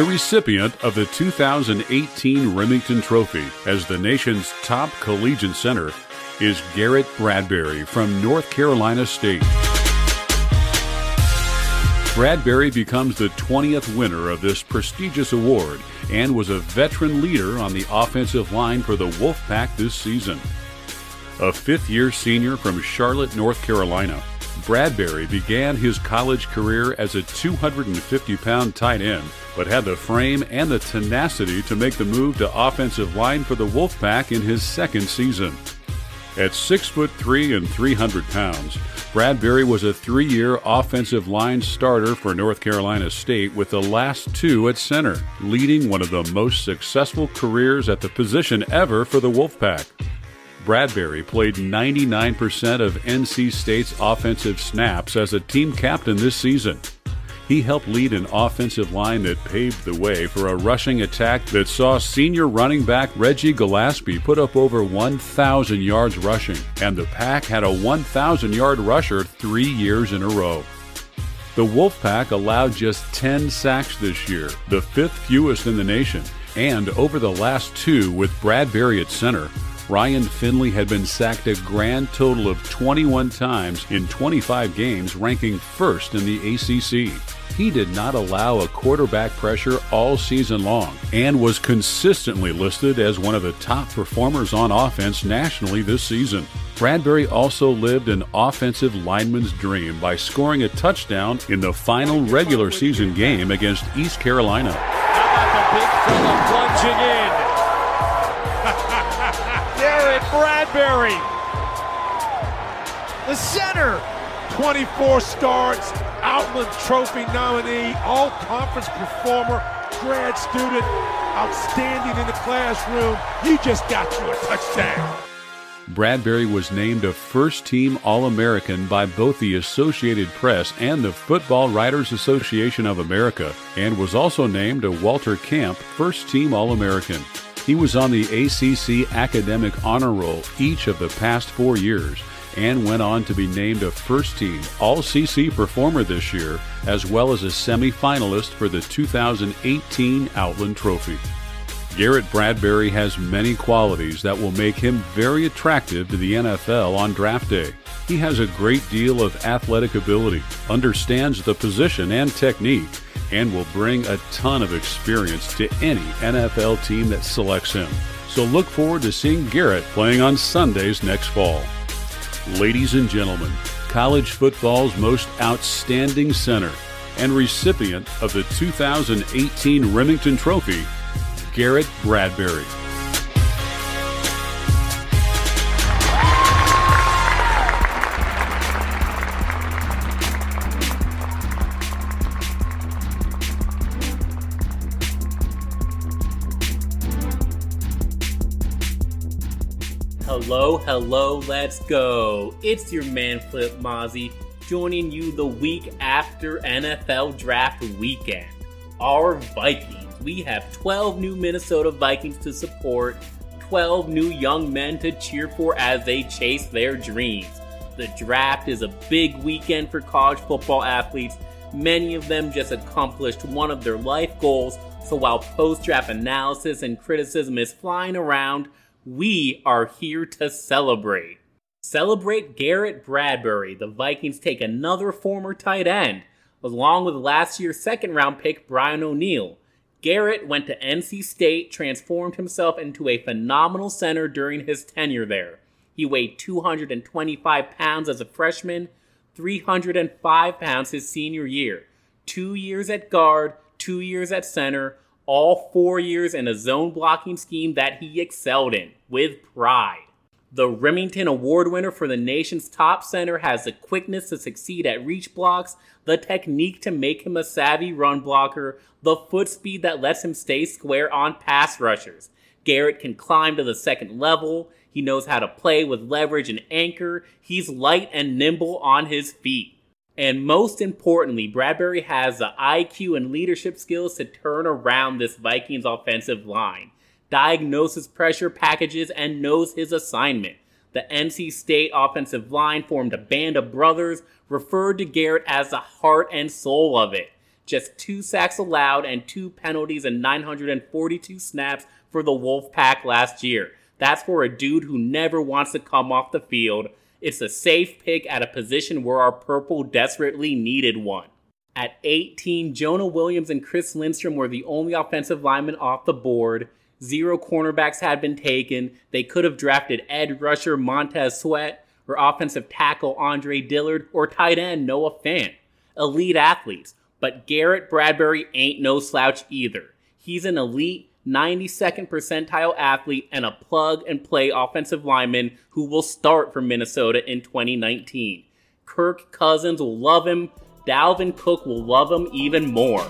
the recipient of the 2018 Rimington Trophy as the nation's top collegiate center is Garrett Bradbury from North Carolina State. Bradbury becomes the 20th winner of this prestigious award and was a veteran leader on the offensive line for the Wolfpack this season. A fifth year senior from Charlotte, North Carolina, Bradbury began his college career as a 250 pound tight end, but had the frame and the tenacity to make the move to offensive line for the Wolfpack in his second season. At 6 foot 3 and 300 pounds, Bradbury was a three year offensive line starter for North Carolina State with the last two at center, leading one of the most successful careers at the position ever for the Wolfpack. Bradbury played 99% of NC State's offensive snaps as a team captain this season. He helped lead an offensive line that paved the way for a rushing attack that saw senior running back Reggie Gallaspy put up over 1,000 yards rushing, and the Pack had a 1,000 yard rusher three years in a row. The Wolfpack allowed just 10 sacks this year, the fifth fewest in the nation, and over the last two with Bradbury at center, Ryan Finley had been sacked a grand total of 21 times in 25 games, ranking first in the ACC. He did not allow a quarterback pressure all season long and was consistently listed as one of the top performers on offense nationally this season. Bradbury also lived an offensive lineman's dream by scoring a touchdown in the final regular season game against East Carolina. Bradbury, the center, 24 starts, Outland Trophy nominee, all conference performer, grad student, outstanding in the classroom. You just got you a touchdown. Bradbury was named a first team All American by both the Associated Press and the Football Writers Association of America, and was also named a Walter Camp First Team All American. He was on the ACC Academic Honor Roll each of the past four years and went on to be named a first team All ACC performer this year, as well as a semifinalist for the 2018 Outland Trophy. Garrett Bradbury has many qualities that will make him very attractive to the NFL on draft day. He has a great deal of athletic ability, understands the position and technique, and will bring a ton of experience to any NFL team that selects him. So look forward to seeing Garrett playing on Sundays next fall. Ladies and gentlemen, college football's most outstanding center and recipient of the 2018 Rimington Trophy, Garrett Bradbury. Hello, hello, let's go. It's your man Flipmazzi joining you the week after NFL Draft Weekend. Our Vikings. We have 12 new Minnesota Vikings to support, 12 new young men to cheer for as they chase their dreams. The draft is a big weekend for college football athletes. Many of them just accomplished one of their life goals, so while post draft analysis and criticism is flying around, we are here to celebrate. Celebrate Garrett Bradbury. The Vikings take another former tight end, along with last year's second round pick Brian O'Neill. Garrett went to NC State, transformed himself into a phenomenal center during his tenure there. He weighed 225 pounds as a freshman, 305 pounds his senior year. Two years at guard, two years at center, all four years in a zone blocking scheme that he excelled in with pride. The Rimington Award winner for the nation's top center has the quickness to succeed at reach blocks, the technique to make him a savvy run blocker, the foot speed that lets him stay square on pass rushers. Garrett can climb to the second level. He knows how to play with leverage and anchor. He's light and nimble on his feet. And most importantly, Bradbury has the IQ and leadership skills to turn around this Vikings offensive line, diagnoses pressure packages, and knows his assignment. The NC State offensive line formed a band of brothers, referred to Garrett as the heart and soul of it. just two sacks allowed and two penalties and 942 snaps for the Wolfpack last year. That's for a dude who never wants to come off the field. It's a safe pick at a position where our purple desperately needed one. At 18, Jonah Williams and Chris Lindstrom were the only offensive linemen off the board. Zero cornerbacks had been taken. They could have drafted edge rusher, Montez Sweat, or offensive tackle Andre Dillard, or tight end Noah Fant. Elite athletes. But Garrett Bradbury ain't no slouch either. He's an elite 92nd percentile athlete and a plug and play offensive lineman who will start for Minnesota in 2019. Kirk Cousins will love him. Dalvin Cook will love him even more.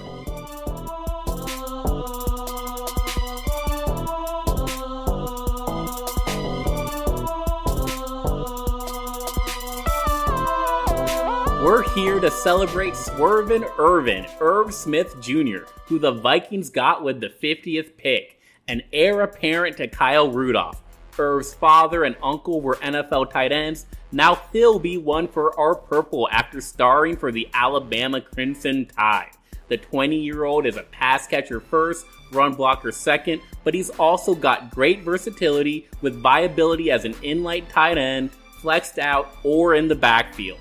Here to celebrate Swervin Irvin, Irv Smith Jr., who the Vikings got with the 50th pick, an heir apparent to Kyle Rudolph. Irv's father and uncle were NFL tight ends. Now he'll be one for our purple after starring for the Alabama Crimson Tide. The 20 year old is a pass catcher first, run blocker second, but he's also got great versatility with viability as an inline tight end, flexed out, or in the backfield.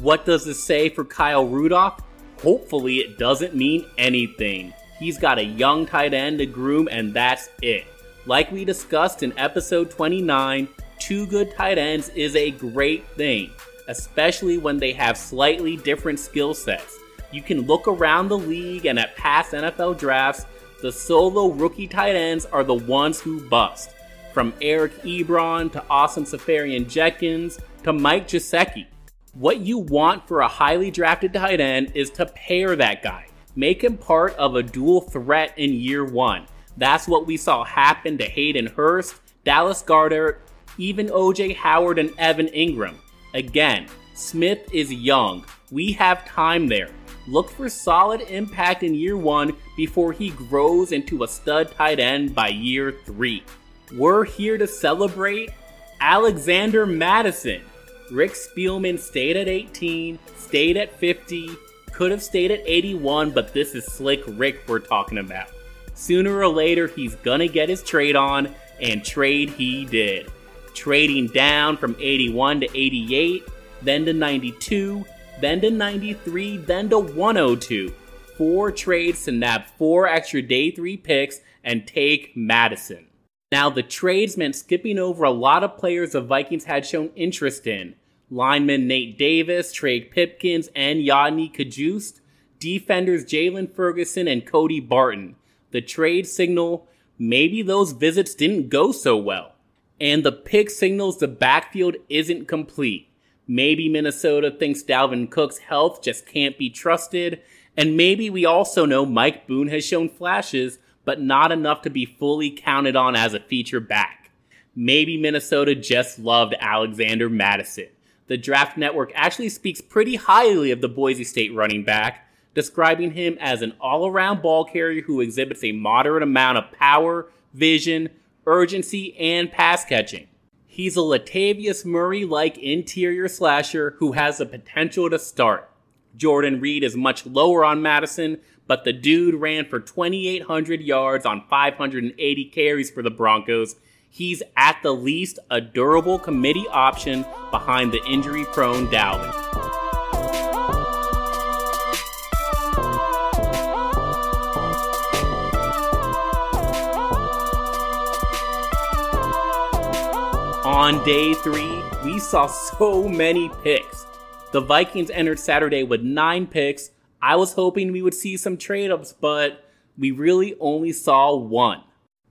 What does this say for Kyle Rudolph? Hopefully, it doesn't mean anything. He's got a young tight end to groom, and that's it. Like we discussed in episode 29, two good tight ends is a great thing, especially when they have slightly different skill sets. You can look around the league and at past NFL drafts, the solo rookie tight ends are the ones who bust. From Eric Ebron to Austin Seferian-Jenkins to Mike Gesicki. What you want for a highly drafted tight end is to pair that guy. Make him part of a dual threat in year one. That's what we saw happen to Hayden Hurst, Dallas Goedert, even OJ Howard and Evan Engram. Again, Smith is young. We have time there. Look for solid impact in year one before he grows into a stud tight end by year three. We're here to celebrate Alexander Mattison. Rick Spielman stayed at 18, stayed at 50, could have stayed at 81, but this is slick Rick we're talking about. Sooner or later, he's gonna get his trade on, and trade he did. Trading down from 81 to 88, then to 92, then to 93, then to 102. Four trades to nab four extra day three picks and take Mattison. Now, the trades meant skipping over a lot of players the Vikings had shown interest in. Lineman Nate Davis, Trey Pipkins, and Yodny Cajuste. Defenders Jaylon Ferguson and Cody Barton. The trade signal, maybe those visits didn't go so well. And the pick signals the backfield isn't complete. Maybe Minnesota thinks Dalvin Cook's health just can't be trusted. And maybe we also know Mike Boone has shown flashes, but not enough to be fully counted on as a feature back. Maybe Minnesota just loved Alexander Mattison. The Draft Network actually speaks pretty highly of the Boise State running back, describing him as an all around ball carrier who exhibits a moderate amount of power, vision, urgency, and pass catching. He's a Latavius Murray like interior slasher who has the potential to start. Jordan Reid is much lower on Mattison, but the dude ran for 2,800 yards on 580 carries for the Broncos. He's at the least a durable committee option behind the injury prone Dalvin. On day three, we saw so many picks. The Vikings entered Saturday with nine picks, I was hoping we would see some trade ups, but we really only saw one.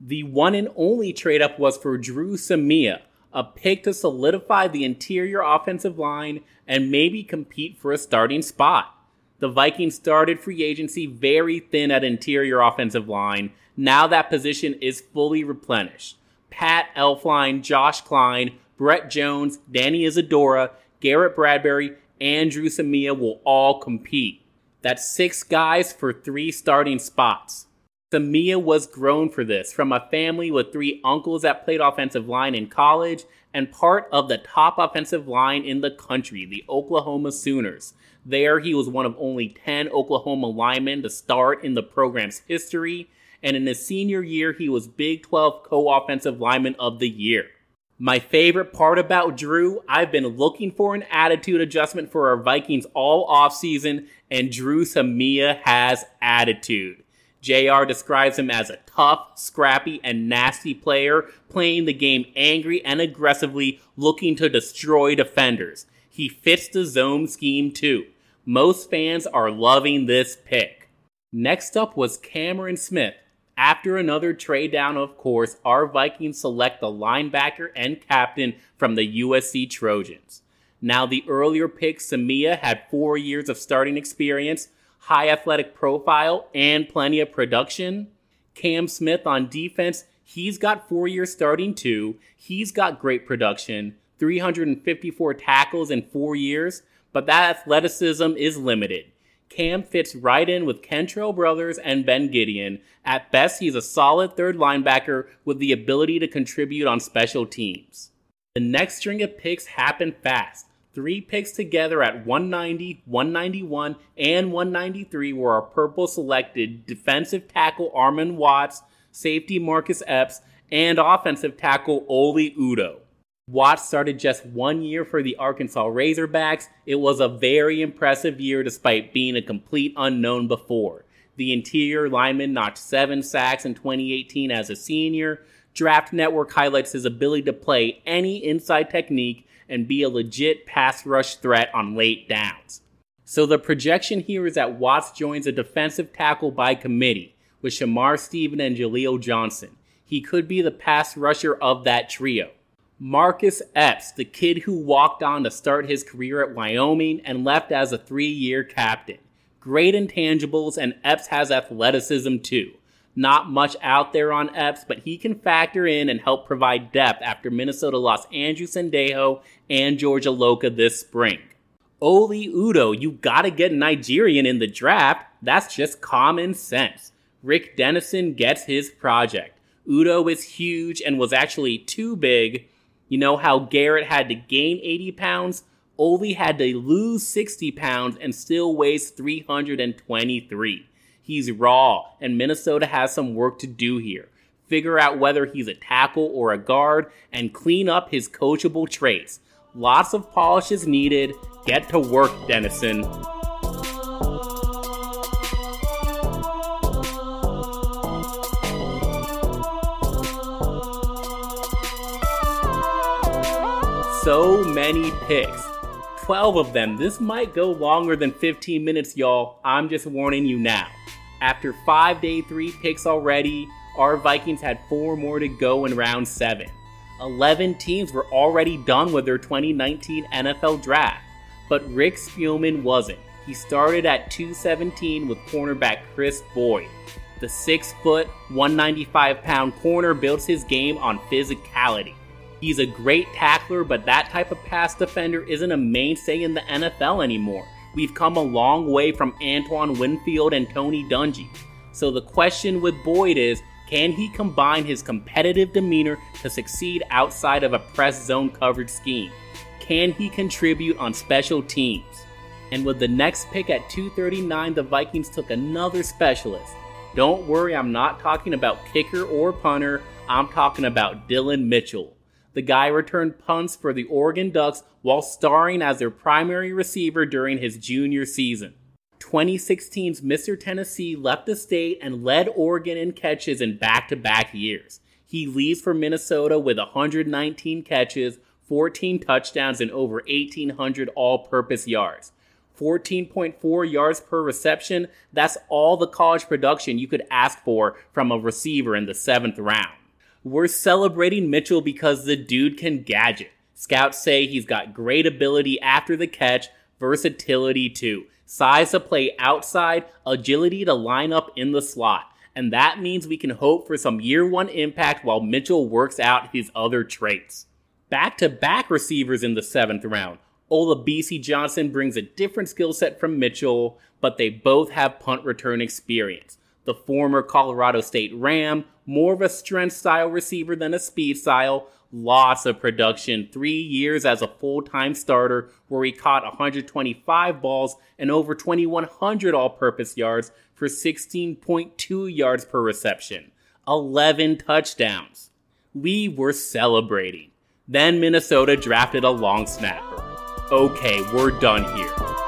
The one and only trade up was for Dru Samia, a pick to solidify the interior offensive line and maybe compete for a starting spot. The Vikings started free agency very thin at interior offensive line. Now that position is fully replenished. Pat Elflein, Josh Kline, Brett Jones, Danny Isidora, Garrett Bradbury, and Dru Samia will all compete. That's six guys for three starting spots. Samia was grown for this from a family with three uncles that played offensive line in college and part of the top offensive line in the country, the Oklahoma Sooners. There, he was one of only 10 Oklahoma linemen to start in the program's history, and in his senior year, he was Big 12 co offensive lineman of the year. My favorite part about Dru, I've been looking for an attitude adjustment for our Vikings all offseason, and Dru Samia has attitude. JR describes him as a tough, scrappy, and nasty player, playing the game angry and aggressively, looking to destroy defenders. He fits the zone scheme too. Most fans are loving this pick. Next up was Cameron Smith. After another trade down, of course, our Vikings select the linebacker and captain from the USC Trojans. Now, the earlier pick, Samia, had four years of starting experience, high athletic profile, and plenty of production. Cam Smith on defense, he's got four years starting too. He's got great production, 354 tackles in four years, but that athleticism is limited. Cam fits right in with Kentrell Brothers and Ben Gedeon. At best, he's a solid third linebacker with the ability to contribute on special teams. The next string of picks happened fast. Three picks together at 190, 191, and 193 were our purple selected defensive tackle Armon Watts, safety Marcus Epps, and offensive tackle Oli Udoh. Watts started just one year for the Arkansas Razorbacks. It was a very impressive year despite being a complete unknown before. The interior lineman notched seven sacks in 2018 as a senior. Draft Network highlights his ability to play any inside technique and be a legit pass rush threat on late downs. So the projection here is that Watts joins a defensive tackle by committee with Shamar Stephen and Jaleel Johnson. He could be the pass rusher of that trio. Marcus Epps, the kid who walked on to start his career at Wyoming and left as a three year captain. Great intangibles, and Epps has athleticism too. Not much out there on Epps, but he can factor in and help provide depth after Minnesota lost Andrew Sendejo and Georgia Iloka this spring. Oli Udoh, you gotta get Nigerian in the draft. That's just common sense. Rick Dennison gets his project. Udoh is huge and was actually too big you know how Garrett had to gain 80 pounds? Oli had to lose 60 pounds and still weighs 323. He's raw, and Minnesota has some work to do here. Figure out whether he's a tackle or a guard and clean up his coachable traits. Lots of polish is needed. Get to work, Dennison. So many picks. 12 of them. This might go longer than 15 minutes, y'all. I'm just warning you now. After five day three picks already, our Vikings had four more to go in round seven. 11 teams were already done with their 2019 NFL draft, but Rick Spielman wasn't. He started at 217 with cornerback Chris Boyd. The 6 foot, 195 pound corner builds his game on physicality. He's a great tackler, but that type of pass defender isn't a mainstay in the NFL anymore. We've come a long way from Antoine Winfield and Tony Dungy. So the question with Boyd is can he combine his competitive demeanor to succeed outside of a press zone coverage scheme? Can he contribute on special teams? And with the next pick at 239, the Vikings took another specialist. Don't worry, I'm not talking about kicker or punter, I'm talking about Dillon Mitchell the guy returned punts for the Oregon Ducks while starring as their primary receiver during his junior season. 2016's Mr. Tennessee left the state and led Oregon in catches in back to back years. He leaves for Minnesota with 119 catches, 14 touchdowns, and over 1,800 all purpose yards. 14.4 yards per reception, that's all the college production you could ask for from a receiver in the seventh round. We're celebrating Mitchell because the dude can gadget. Scouts say he's got great ability after the catch, versatility too, size to play outside, agility to line up in the slot. And that means we can hope for some year one impact while Mitchell works out his other traits. Back to back receivers in the seventh round. Olabisi Johnson brings a different skill set from Mitchell, but they both have punt return experience. The former Colorado State Ram, more of a strength style receiver than a speed style, lots of production, three years as a full time starter, where he caught 125 balls and over 2,100 all purpose yards for 16.2 yards per reception, 11 touchdowns. We were celebrating. Then Minnesota drafted a long snapper. Okay, we're done here.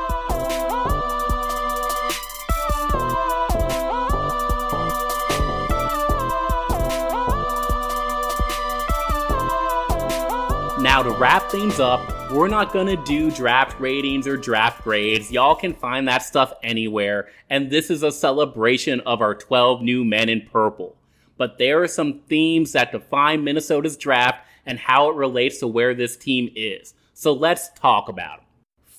Now, to wrap things up, we're not gonna do draft ratings or draft grades. Y'all can find that stuff anywhere, and this is a celebration of our 12 new men in purple. But there are some themes that define Minnesota's draft and how it relates to where this team is. So let's talk about them.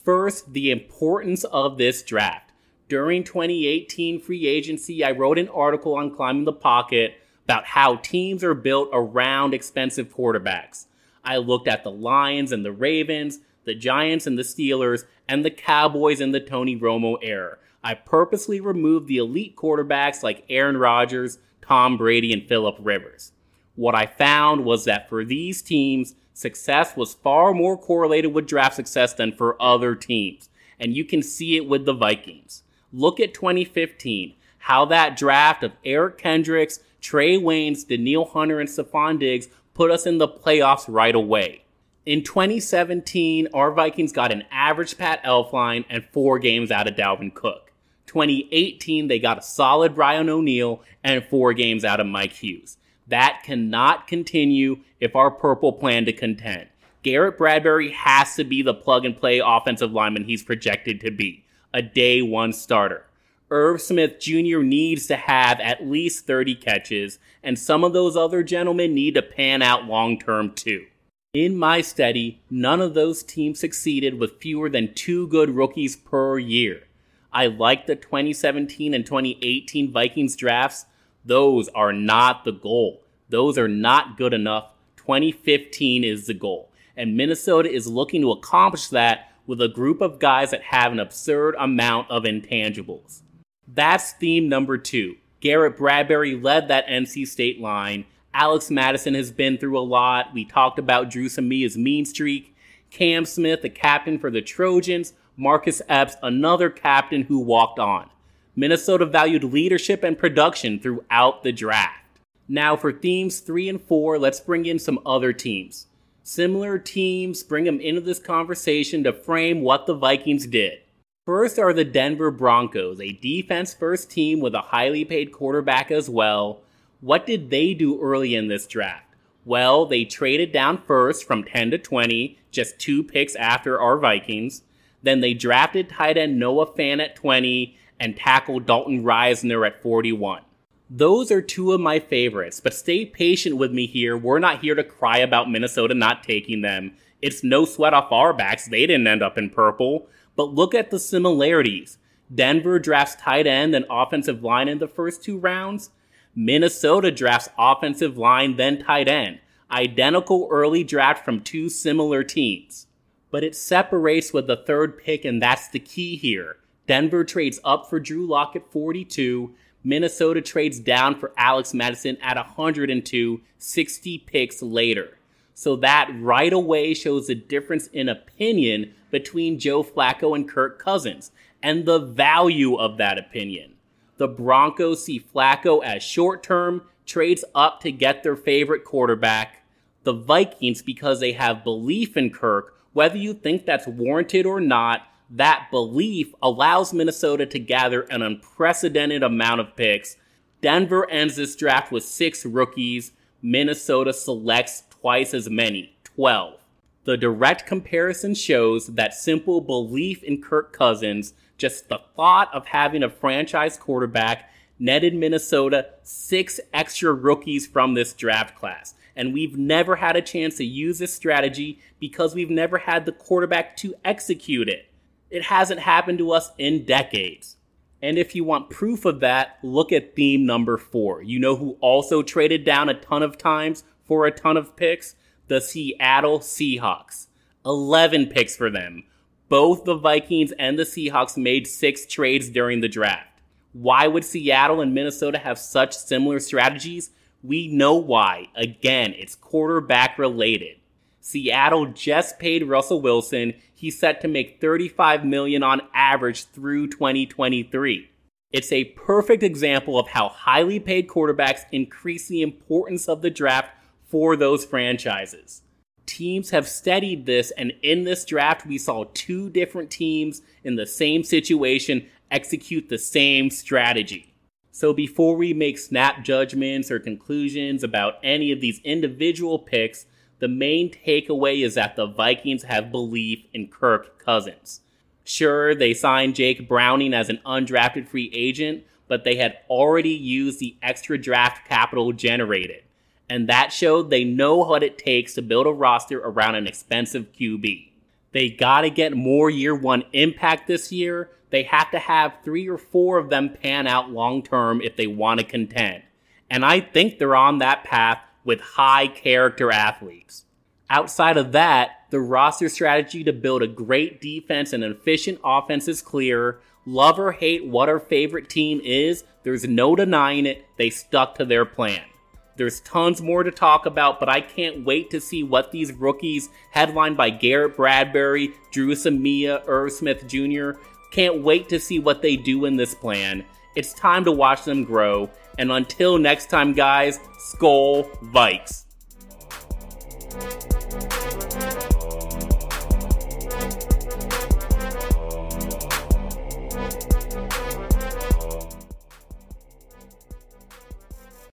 First, the importance of this draft. During 2018 free agency, I wrote an article on climbing the pocket about how teams are built around expensive quarterbacks. I looked at the Lions and the Ravens, the Giants and the Steelers, and the Cowboys in the Tony Romo era. I purposely removed the elite quarterbacks like Aaron Rodgers, Tom Brady, and Philip Rivers. What I found was that for these teams, success was far more correlated with draft success than for other teams. And you can see it with the Vikings. Look at 2015, how that draft of Eric Kendricks, Trae Waynes, Danielle Hunter, and Stefon Diggs put us in the playoffs right away. In 2017, our Vikings got an average Pat Elflein and four games out of Dalvin Cook. 2018, they got a solid Brian O'Neill and four games out of Mike Hughes. That cannot continue if our purple plan to contend. Garrett Bradbury has to be the plug and play offensive lineman he's projected to be, a day one starter. Irv Smith Jr. needs to have at least 30 catches, and some of those other gentlemen need to pan out long term too. In my study, none of those teams succeeded with fewer than two good rookies per year. I like the 2017 and 2018 Vikings drafts. Those are not the goal. Those are not good enough. 2015 is the goal. And Minnesota is looking to accomplish that with a group of guys that have an absurd amount of intangibles. That's theme number two. Garrett Bradbury led that NC State line. Alex Mattison has been through a lot. We talked about Dru Samia's mean streak. Cam Smith, the captain for the Trojans. Marcus Epps, another captain who walked on. Minnesota valued leadership and production throughout the draft. Now, for themes three and four, let's bring in some other teams. Similar teams, bring them into this conversation to frame what the Vikings did. First are the Denver Broncos, a defense first team with a highly paid quarterback as well. What did they do early in this draft? Well, they traded down first from 10 to 20, just two picks after our Vikings. Then they drafted tight end Noah Fant at 20 and tackle Dalton Risner at 41. Those are two of my favorites, but stay patient with me here. We're not here to cry about Minnesota not taking them. It's no sweat off our backs. They didn't end up in purple. But look at the similarities. Denver drafts tight end and offensive line in the first two rounds. Minnesota drafts offensive line, then tight end. Identical early draft from two similar teams. But it separates with the third pick, and that's the key here. Denver trades up for Drew Lock at 42. Minnesota trades down for Alex Mattison at 102, 60 picks later. So that right away shows the difference in opinion between Joe Flacco and Kirk Cousins and the value of that opinion. The Broncos see Flacco as short term, trades up to get their favorite quarterback. The Vikings, because they have belief in Kirk, whether you think that's warranted or not, that belief allows Minnesota to gather an unprecedented amount of picks. Denver ends this draft with six rookies. Minnesota selects twice as many, 12. The direct comparison shows that simple belief in Kirk Cousins, just the thought of having a franchise quarterback, netted Minnesota six extra rookies from this draft class. And we've never had a chance to use this strategy because we've never had the quarterback to execute it. It hasn't happened to us in decades. And if you want proof of that, look at theme number four. You know who also traded down a ton of times for a ton of picks? the Seattle Seahawks. 11 picks for them. Both the Vikings and the Seahawks made six trades during the draft. Why would Seattle and Minnesota have such similar strategies? We know why. Again, it's quarterback related. Seattle just paid Russell Wilson. He's set to make 35 million on average through 2023. It's a perfect example of how highly paid quarterbacks increase the importance of the draft for those franchises. Teams have studied this, and in this draft, we saw two different teams in the same situation execute the same strategy. So, before we make snap judgments or conclusions about any of these individual picks, the main takeaway is that the Vikings have belief in Kirk Cousins. Sure, they signed Jake Browning as an undrafted free agent, but they had already used the extra draft capital generated. And that showed they know what it takes to build a roster around an expensive QB. They gotta get more year one impact this year. They have to have three or four of them pan out long term if they want to contend. And I think they're on that path with high character athletes. Outside of that, the roster strategy to build a great defense and an efficient offense is clear. Love or hate what our favorite team is, there's no denying it, they stuck to their plan. There's tons more to talk about, but I can't wait to see what these rookies, headlined by Garrett Bradbury, Dru Samia, Irv Smith Jr., can't wait to see what they do in this plan. It's time to watch them grow. And until next time, guys, Skol Vikes.